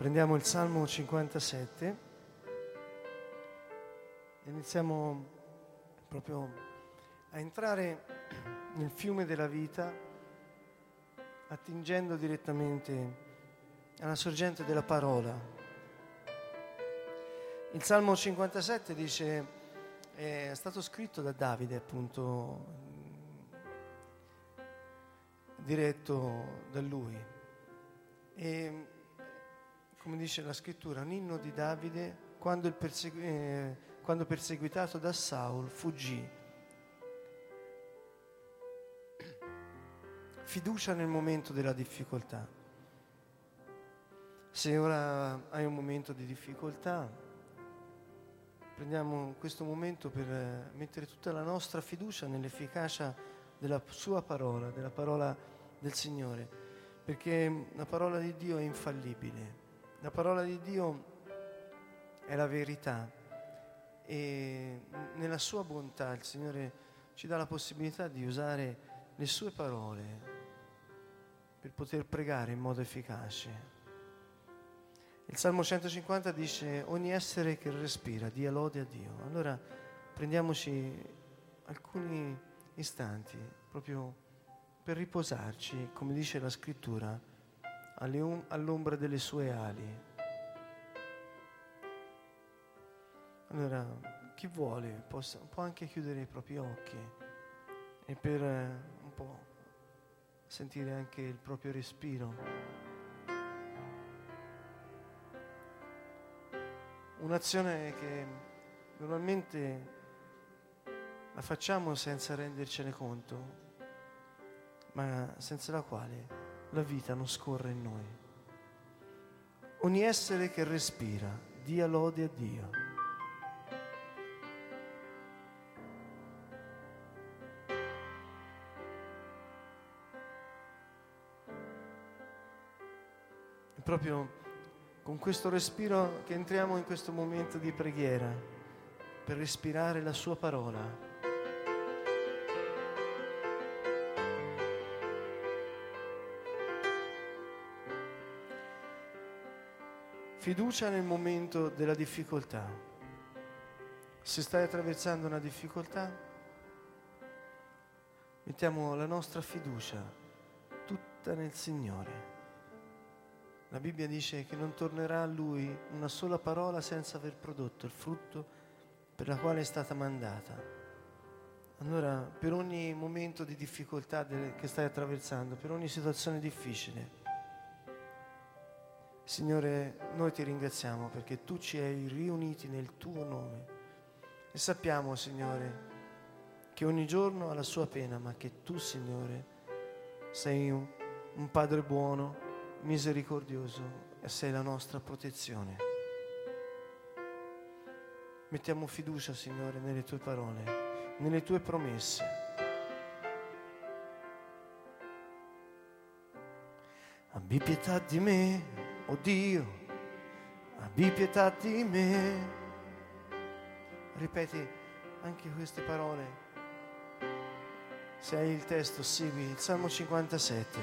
Prendiamo il Salmo 57 e iniziamo proprio a entrare nel fiume della vita attingendo direttamente alla sorgente della parola. Il Salmo 57 dice, è stato scritto da Davide appunto, diretto da lui. E come dice la scrittura, un inno di Davide quando, persegu- eh, quando perseguitato da Saul fuggì. Fiducia nel momento della difficoltà. Se ora hai un momento di difficoltà, prendiamo questo momento per mettere tutta la nostra fiducia nell'efficacia della sua parola, della parola del Signore, perché la parola di Dio è infallibile. La parola di Dio è la verità e nella sua bontà il Signore ci dà la possibilità di usare le sue parole per poter pregare in modo efficace. Il Salmo 150 dice ogni essere che respira dia lode a Dio. Allora prendiamoci alcuni istanti proprio per riposarci, come dice la scrittura, all'ombra delle sue ali. Allora, chi vuole può, può anche chiudere i propri occhi e per eh, un po' sentire anche il proprio respiro. Un'azione che normalmente la facciamo senza rendercene conto, ma senza la quale la vita non scorre in noi. Ogni essere che respira, dia lode a Dio. È proprio con questo respiro che entriamo in questo momento di preghiera per respirare la sua parola Fiducia nel momento della difficoltà. Se stai attraversando una difficoltà, mettiamo la nostra fiducia tutta nel Signore. La Bibbia dice che non tornerà a Lui una sola parola senza aver prodotto il frutto per la quale è stata mandata. Allora, per ogni momento di difficoltà che stai attraversando, per ogni situazione difficile, Signore, noi ti ringraziamo perché tu ci hai riuniti nel tuo nome e sappiamo, Signore, che ogni giorno ha la sua pena, ma che tu, Signore, sei un, un Padre buono, misericordioso e sei la nostra protezione. Mettiamo fiducia, Signore, nelle tue parole, nelle tue promesse. Abbi pietà di me, oh Dio, abbi pietà di me. Ripeti anche queste parole. Se hai il testo, segui il Salmo 57.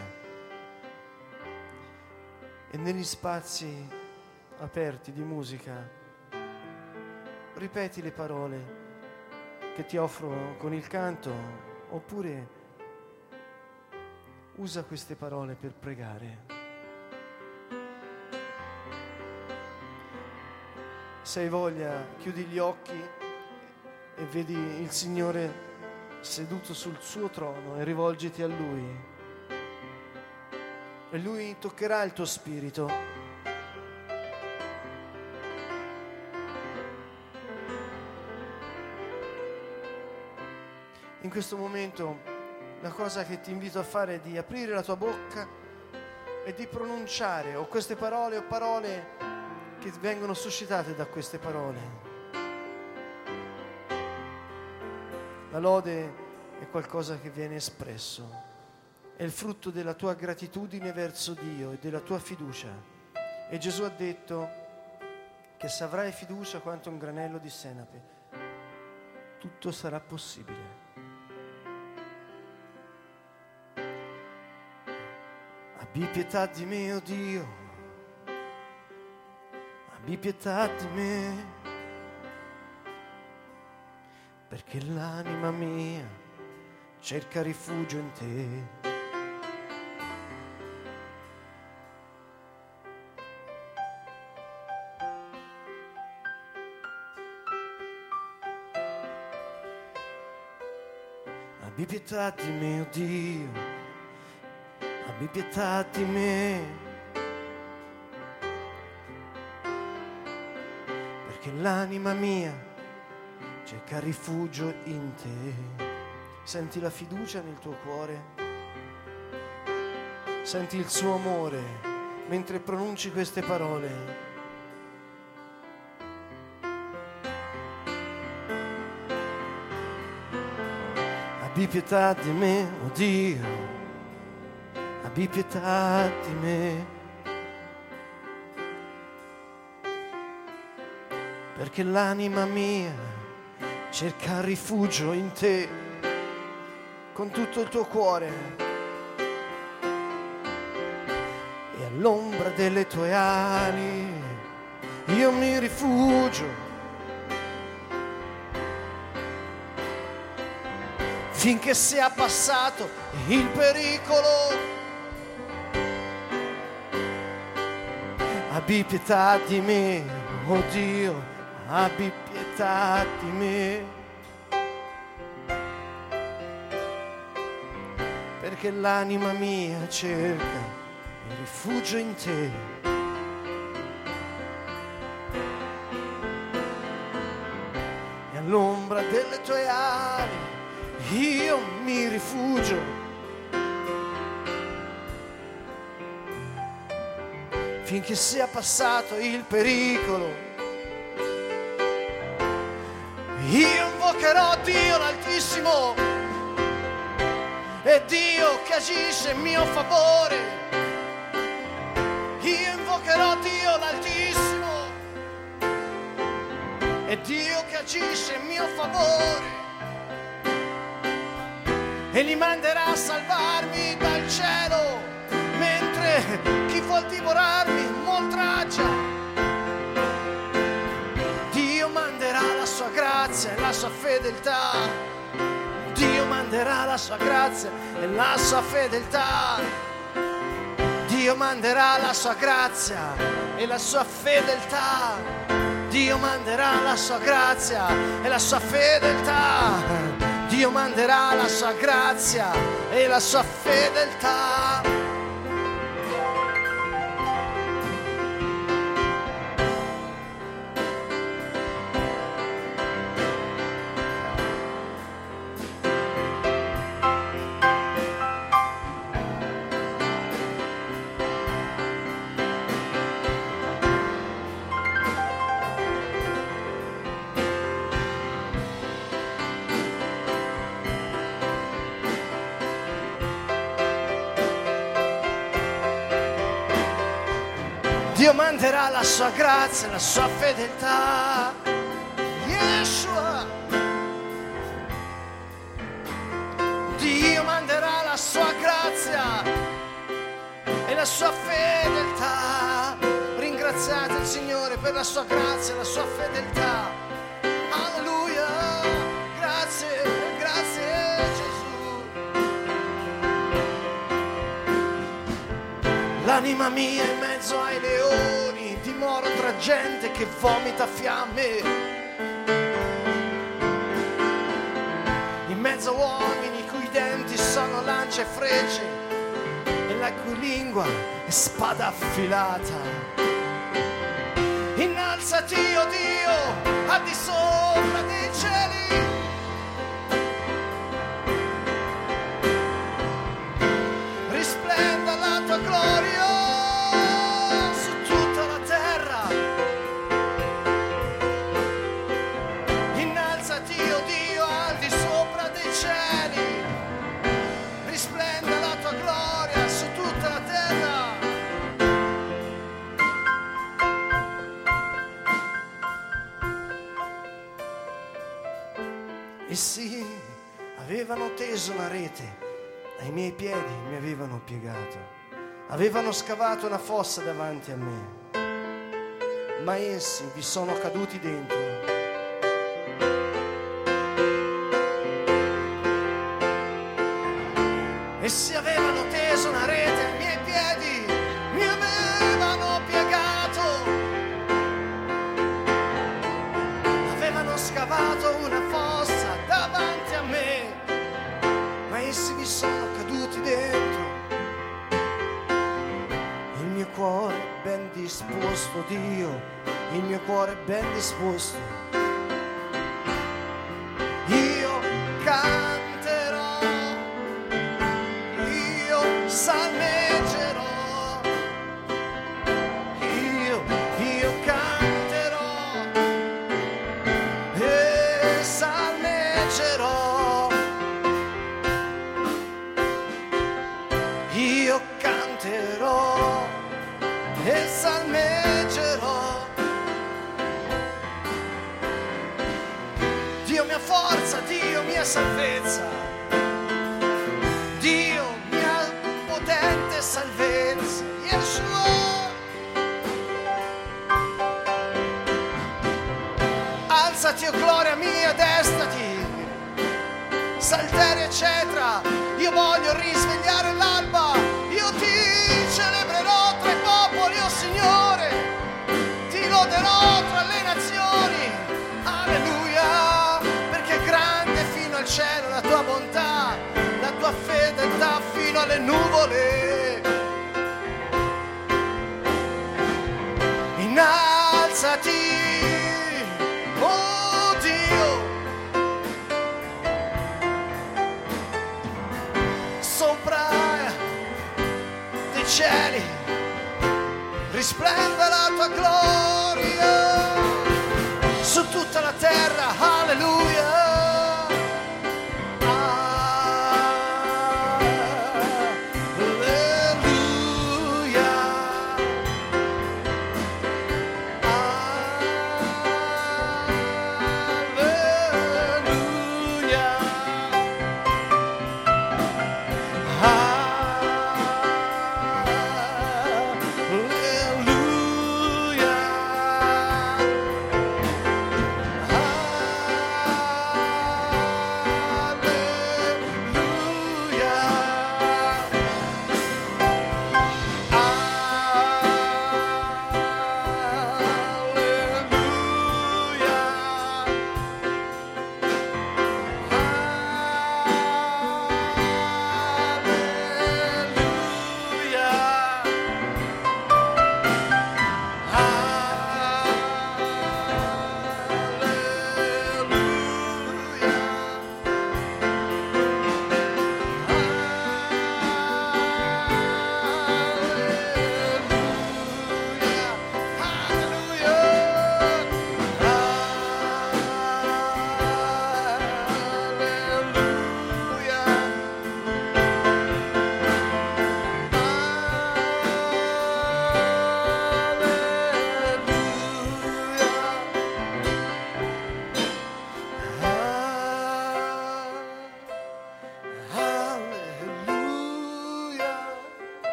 E negli spazi aperti di musica, ripeti le parole che ti offro con il canto, oppure usa queste parole per pregare. Se hai voglia, chiudi gli occhi e vedi il Signore seduto sul suo trono e rivolgiti a Lui. E Lui toccherà il tuo spirito. In questo momento la cosa che ti invito a fare è di aprire la tua bocca e di pronunciare o queste parole o parole che vengono suscitate da queste parole. La lode è qualcosa che viene espresso, è il frutto della tua gratitudine verso Dio e della tua fiducia. E Gesù ha detto che se avrai fiducia quanto un granello di senape, tutto sarà possibile. Abbi pietà di me, oh Dio abbi pietà di me, perché l'anima mia cerca rifugio in te. Abbi pietà di me, oh Dio, abbi pietà di me. Perché l'anima mia cerca rifugio in te. Senti la fiducia nel tuo cuore? Senti il suo amore mentre pronunci queste parole? Abbi pietà di me, oh Dio, abbi pietà di me. Perché l'anima mia cerca rifugio in te con tutto il tuo cuore. E all'ombra delle tue ali io mi rifugio. finché sia passato il pericolo. Abbi pietà di me, oh Dio, abbi pietà di me. Perché l'anima mia cerca il rifugio in te. E all'ombra delle tue ali io mi rifugio. Finché sia passato il pericolo. Io invocherò Dio l'Altissimo e Dio che agisce in mio favore. Io invocherò Dio l'Altissimo e Dio che agisce in mio favore e li manderà a salvarmi dal cielo, mentre chi vuol divorarmi moltraggia. Grazia e la sua fedeltà. Dio manderà la sua grazia e la sua fedeltà. Dio manderà la sua grazia e la sua fedeltà. Dio manderà la sua grazia e la sua fedeltà. Dio manderà la sua grazia e la sua fedeltà. Sua grazia, la sua fedeltà. Yeshua. Dio manderà la sua grazia e la sua fedeltà. Ringraziate il Signore per la sua grazia la sua fedeltà. Alleluia. Grazie, grazie Gesù. L'anima mia in mezzo ai leoni, dimoro tra gente che vomita fiamme. In mezzo a uomini cui denti sono lance e frecce e la cui lingua è spada affilata. Innalzati, oh Dio, al di sopra dei cieli. Piedi mi avevano piegato, avevano scavato una fossa davanti a me, ma essi vi sono caduti dentro. Disposto, Dio, il mio cuore è ben disposto. Alzati, o gloria mia, destati. Salteri eccetera, io voglio risvegliare l'alba, io ti celebrerò tra i popoli, oh Signore, ti loderò tra le nazioni, alleluia, perché grande fino al cielo la tua bontà, la tua fedeltà fino alle nuvole. Innalzati, risplenda la tua gloria su tutta la terra alleluia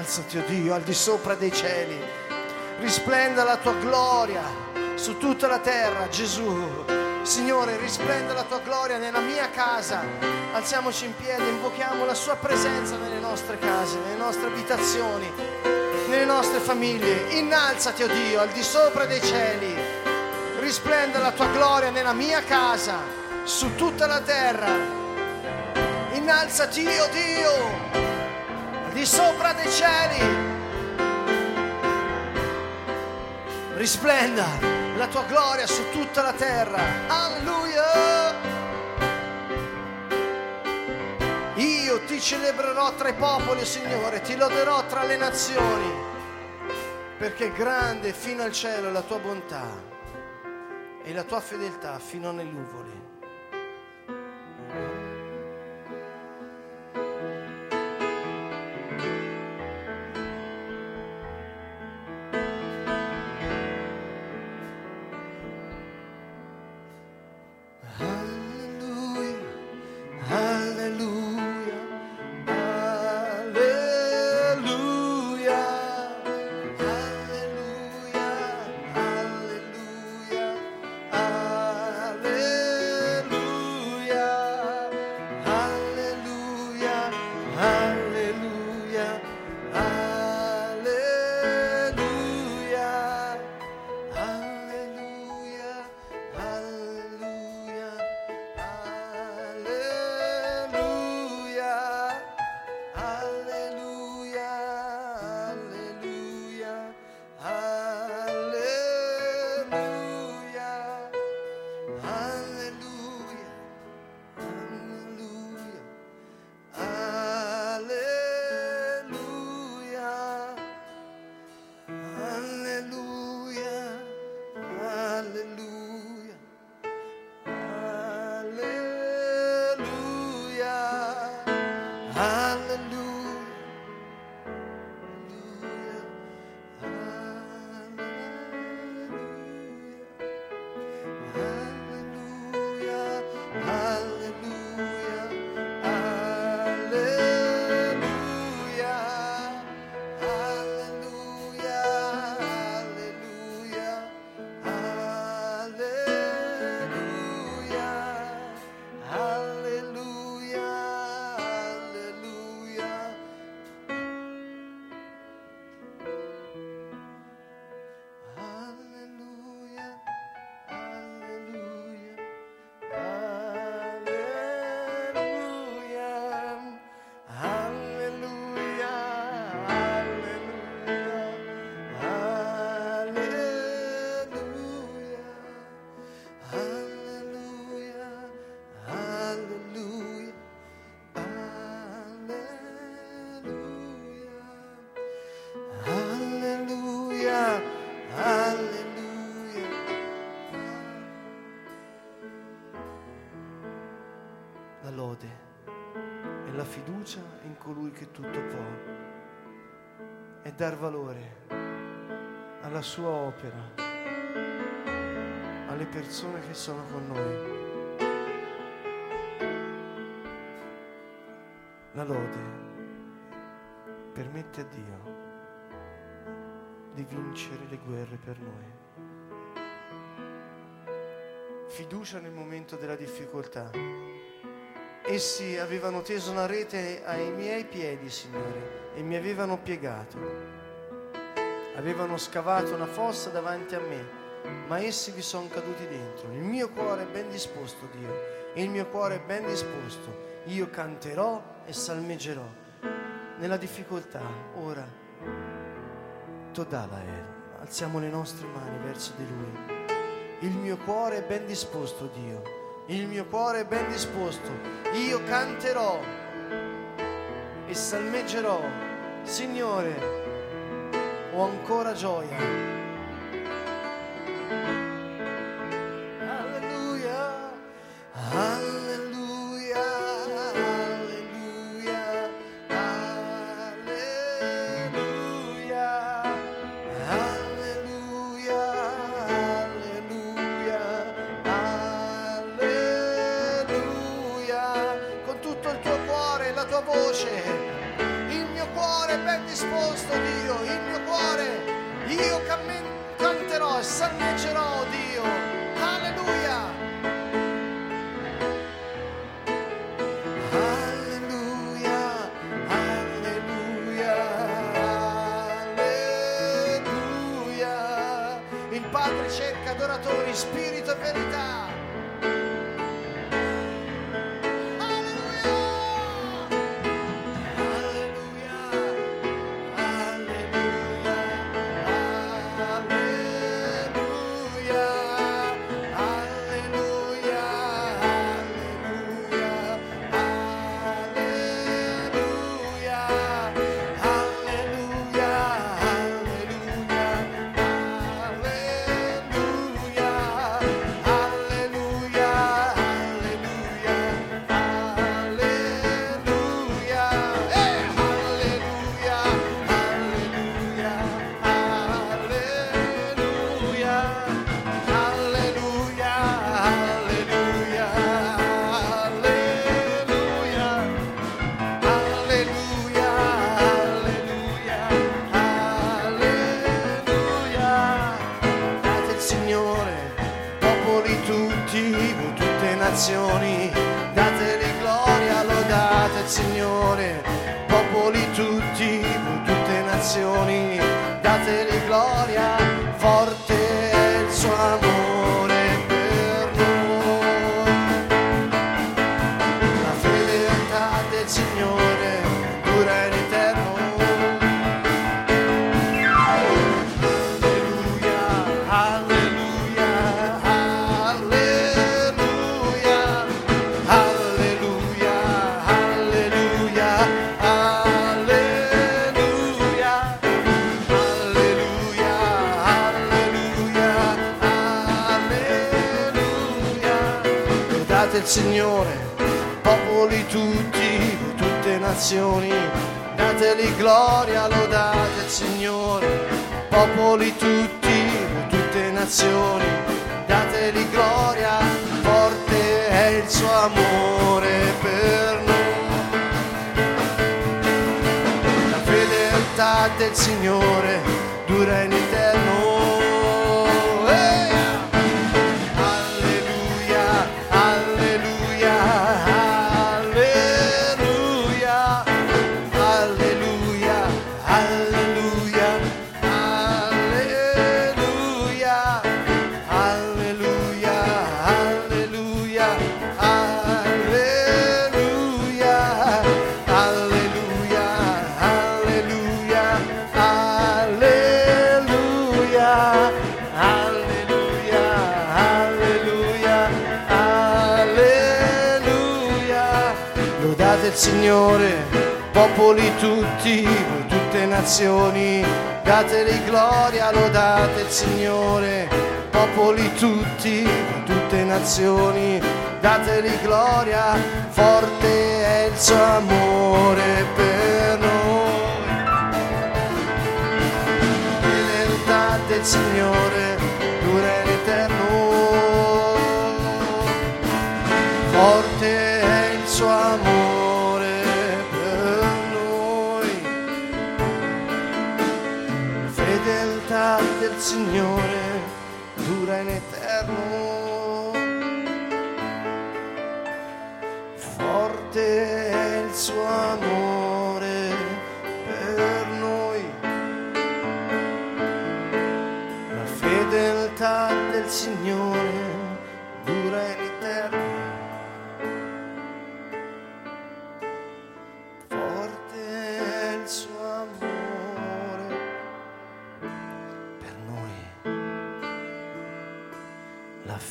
Innalzati, o Dio, al di sopra dei cieli. Risplenda la tua gloria su tutta la terra, Gesù. Signore, risplenda la tua gloria nella mia casa. Alziamoci in piedi, invochiamo la sua presenza nelle nostre case, nelle nostre abitazioni, nelle nostre famiglie. Innalzati, o Dio, al di sopra dei cieli. Risplenda la tua gloria nella mia casa, su tutta la terra. Innalzati, o Dio, al di sopra dei cieli. Risplenda la tua gloria su tutta la terra. Alleluia. Io ti celebrerò tra i popoli, Signore, ti loderò tra le nazioni, perché grande fino al cielo la tua bontà e la tua fedeltà fino alle nuvole. Dar valore alla sua opera, alle persone che sono con noi. La lode permette a Dio di vincere le guerre per noi. Fiducia nel momento della difficoltà. Essi avevano teso una rete ai miei piedi, Signore, e mi avevano piegato. Avevano scavato una fossa davanti a me, ma essi vi sono caduti dentro. Il mio cuore è ben disposto, Dio, il mio cuore è ben disposto. Io canterò e salmeggerò nella difficoltà. Ora, Todalael, alziamo le nostre mani verso di Lui. Il mio cuore è ben disposto, Dio. Il mio cuore è ben disposto. Io canterò e salmeggerò. Signore, ho ancora gioia. Tutti, voi tutte nazioni, dateli gloria, forte tutti, tutte nazioni, dateli gloria, lodate il Signore, popoli tutti, tutte nazioni, dateli gloria, forte è il suo amore per noi. La fedeltà del Signore dura in eterno. Popoli tutti, tutte nazioni, dateli gloria, lodate il Signore, popoli tutti, tutte nazioni, dateli gloria, forte è il suo amore per noi. Fedeltà del Signore dura in eterno. Forte è il suo amore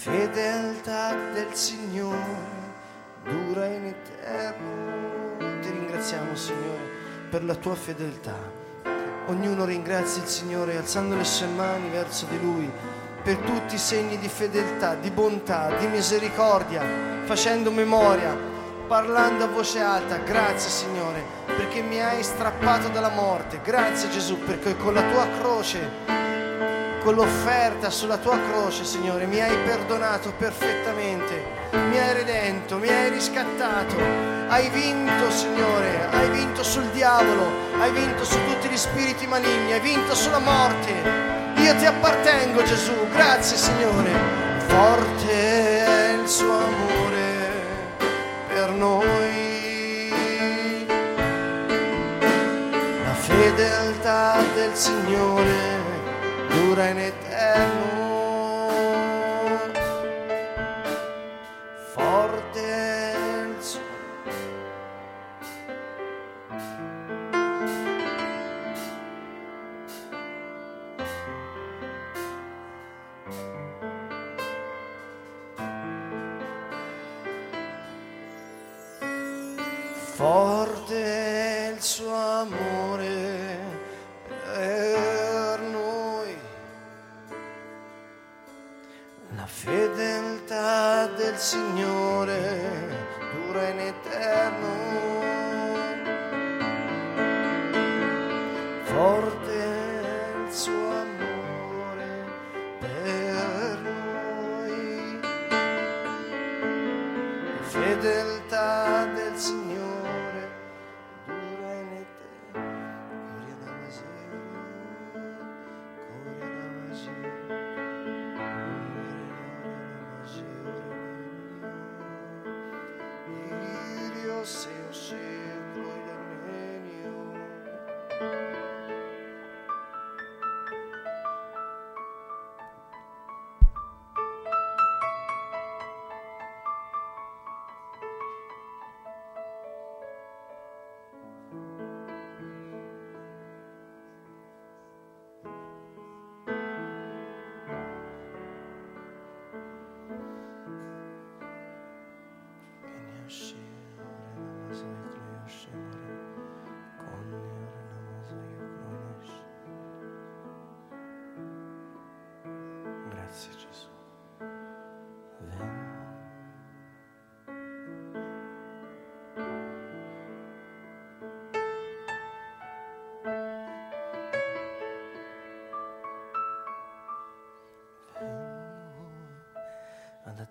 fedeltà del Signore dura in eterno. Ti ringraziamo, Signore, per la tua fedeltà. Ognuno ringrazia il Signore alzando le sue mani verso di Lui per tutti i segni di fedeltà, di bontà, di misericordia, facendo memoria, parlando a voce alta. Grazie, Signore, perché mi hai strappato dalla morte. Grazie, Gesù, perché con la tua croce con l'offerta sulla tua croce, Signore, mi hai perdonato perfettamente, mi hai redento, mi hai riscattato, hai vinto, Signore, hai vinto sul diavolo, hai vinto su tutti gli spiriti maligni, hai vinto sulla morte. Io ti appartengo, Gesù, grazie, Signore. Forte è il suo amore per noi. La fedeltà del Signore dura in eterno.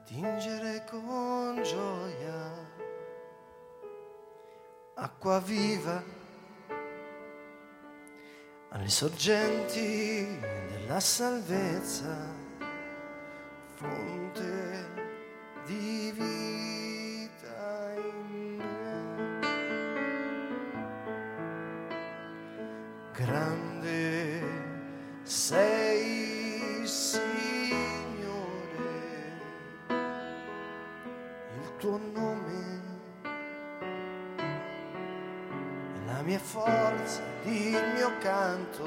Ad attingere con gioia. Acqua viva. Alle sorgenti della salvezza, tuo nome. La mia forza, il mio canto,